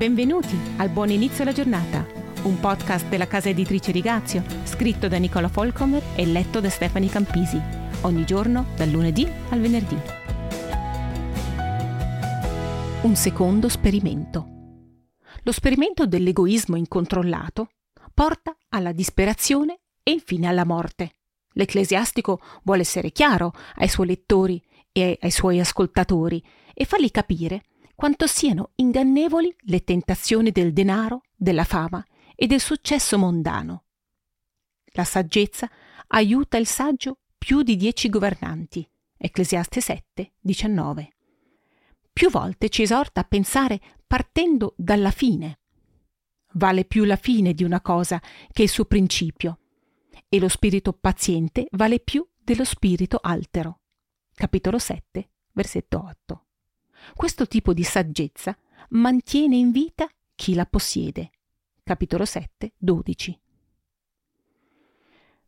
Benvenuti al Buon Inizio alla Giornata, un podcast della casa editrice Rigazio, scritto da Nicola Folcomer e letto da Stefani Campisi, ogni giorno dal lunedì al venerdì. Un secondo sperimento. Lo sperimento dell'egoismo incontrollato porta alla disperazione e infine alla morte. L'ecclesiastico vuole essere chiaro ai suoi lettori e ai suoi ascoltatori e fargli capire quanto siano ingannevoli le tentazioni del denaro, della fama e del successo mondano. La saggezza aiuta il saggio più di dieci governanti. Ecclesiaste 7, 19. Più volte ci esorta a pensare partendo dalla fine. Vale più la fine di una cosa che il suo principio, e lo spirito paziente vale più dello spirito altero. Capitolo 7, versetto 8. Questo tipo di saggezza mantiene in vita chi la possiede. Capitolo 7, 12.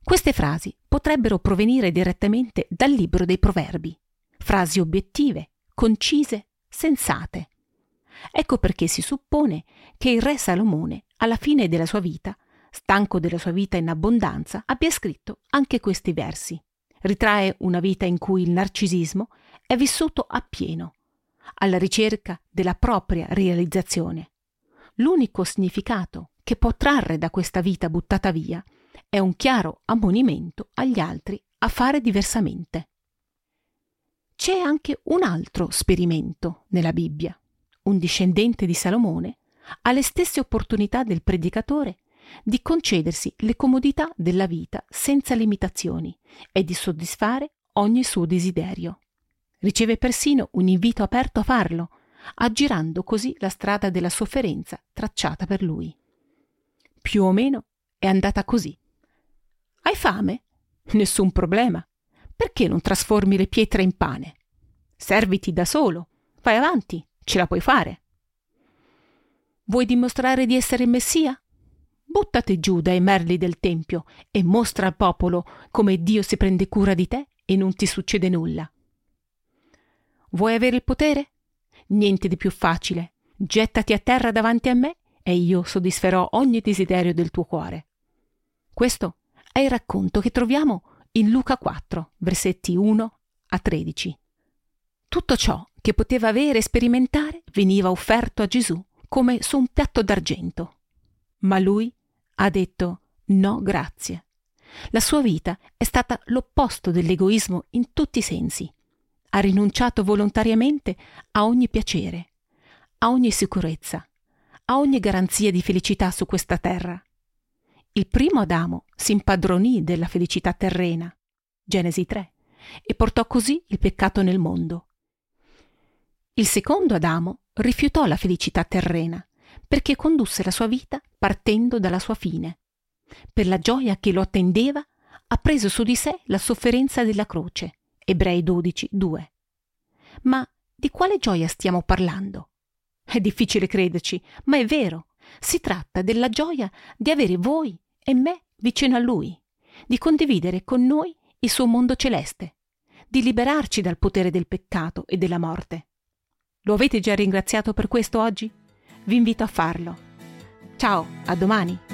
Queste frasi potrebbero provenire direttamente dal libro dei proverbi, frasi obiettive, concise, sensate. Ecco perché si suppone che il re Salomone, alla fine della sua vita, stanco della sua vita in abbondanza, abbia scritto anche questi versi. Ritrae una vita in cui il narcisismo è vissuto appieno, alla ricerca della propria realizzazione. L'unico significato che può trarre da questa vita buttata via è un chiaro ammonimento agli altri a fare diversamente. C'è anche un altro sperimento nella Bibbia. Un discendente di Salomone ha le stesse opportunità del predicatore di concedersi le comodità della vita senza limitazioni e di soddisfare ogni suo desiderio. Riceve persino un invito aperto a farlo, aggirando così la strada della sofferenza tracciata per lui. Più o meno è andata così. Hai fame? Nessun problema. Perché non trasformi le pietre in pane? Serviti da solo. Vai avanti, ce la puoi fare. Vuoi dimostrare di essere il Messia? Buttati giù dai merli del Tempio e mostra al popolo come Dio si prende cura di te e non ti succede nulla. Vuoi avere il potere? Niente di più facile. Gettati a terra davanti a me e io soddisferò ogni desiderio del tuo cuore. Questo è il racconto che troviamo in Luca 4, versetti 1 a 13. Tutto ciò che poteva avere e sperimentare veniva offerto a Gesù come su un piatto d'argento. Ma lui ha detto no grazie. La sua vita è stata l'opposto dell'egoismo in tutti i sensi ha rinunciato volontariamente a ogni piacere, a ogni sicurezza, a ogni garanzia di felicità su questa terra. Il primo Adamo si impadronì della felicità terrena, Genesi 3, e portò così il peccato nel mondo. Il secondo Adamo rifiutò la felicità terrena perché condusse la sua vita partendo dalla sua fine. Per la gioia che lo attendeva, ha preso su di sé la sofferenza della croce Ebrei 12, 2. Ma di quale gioia stiamo parlando? È difficile crederci, ma è vero. Si tratta della gioia di avere voi e me vicino a Lui, di condividere con noi il suo mondo celeste, di liberarci dal potere del peccato e della morte. Lo avete già ringraziato per questo oggi? Vi invito a farlo. Ciao, a domani!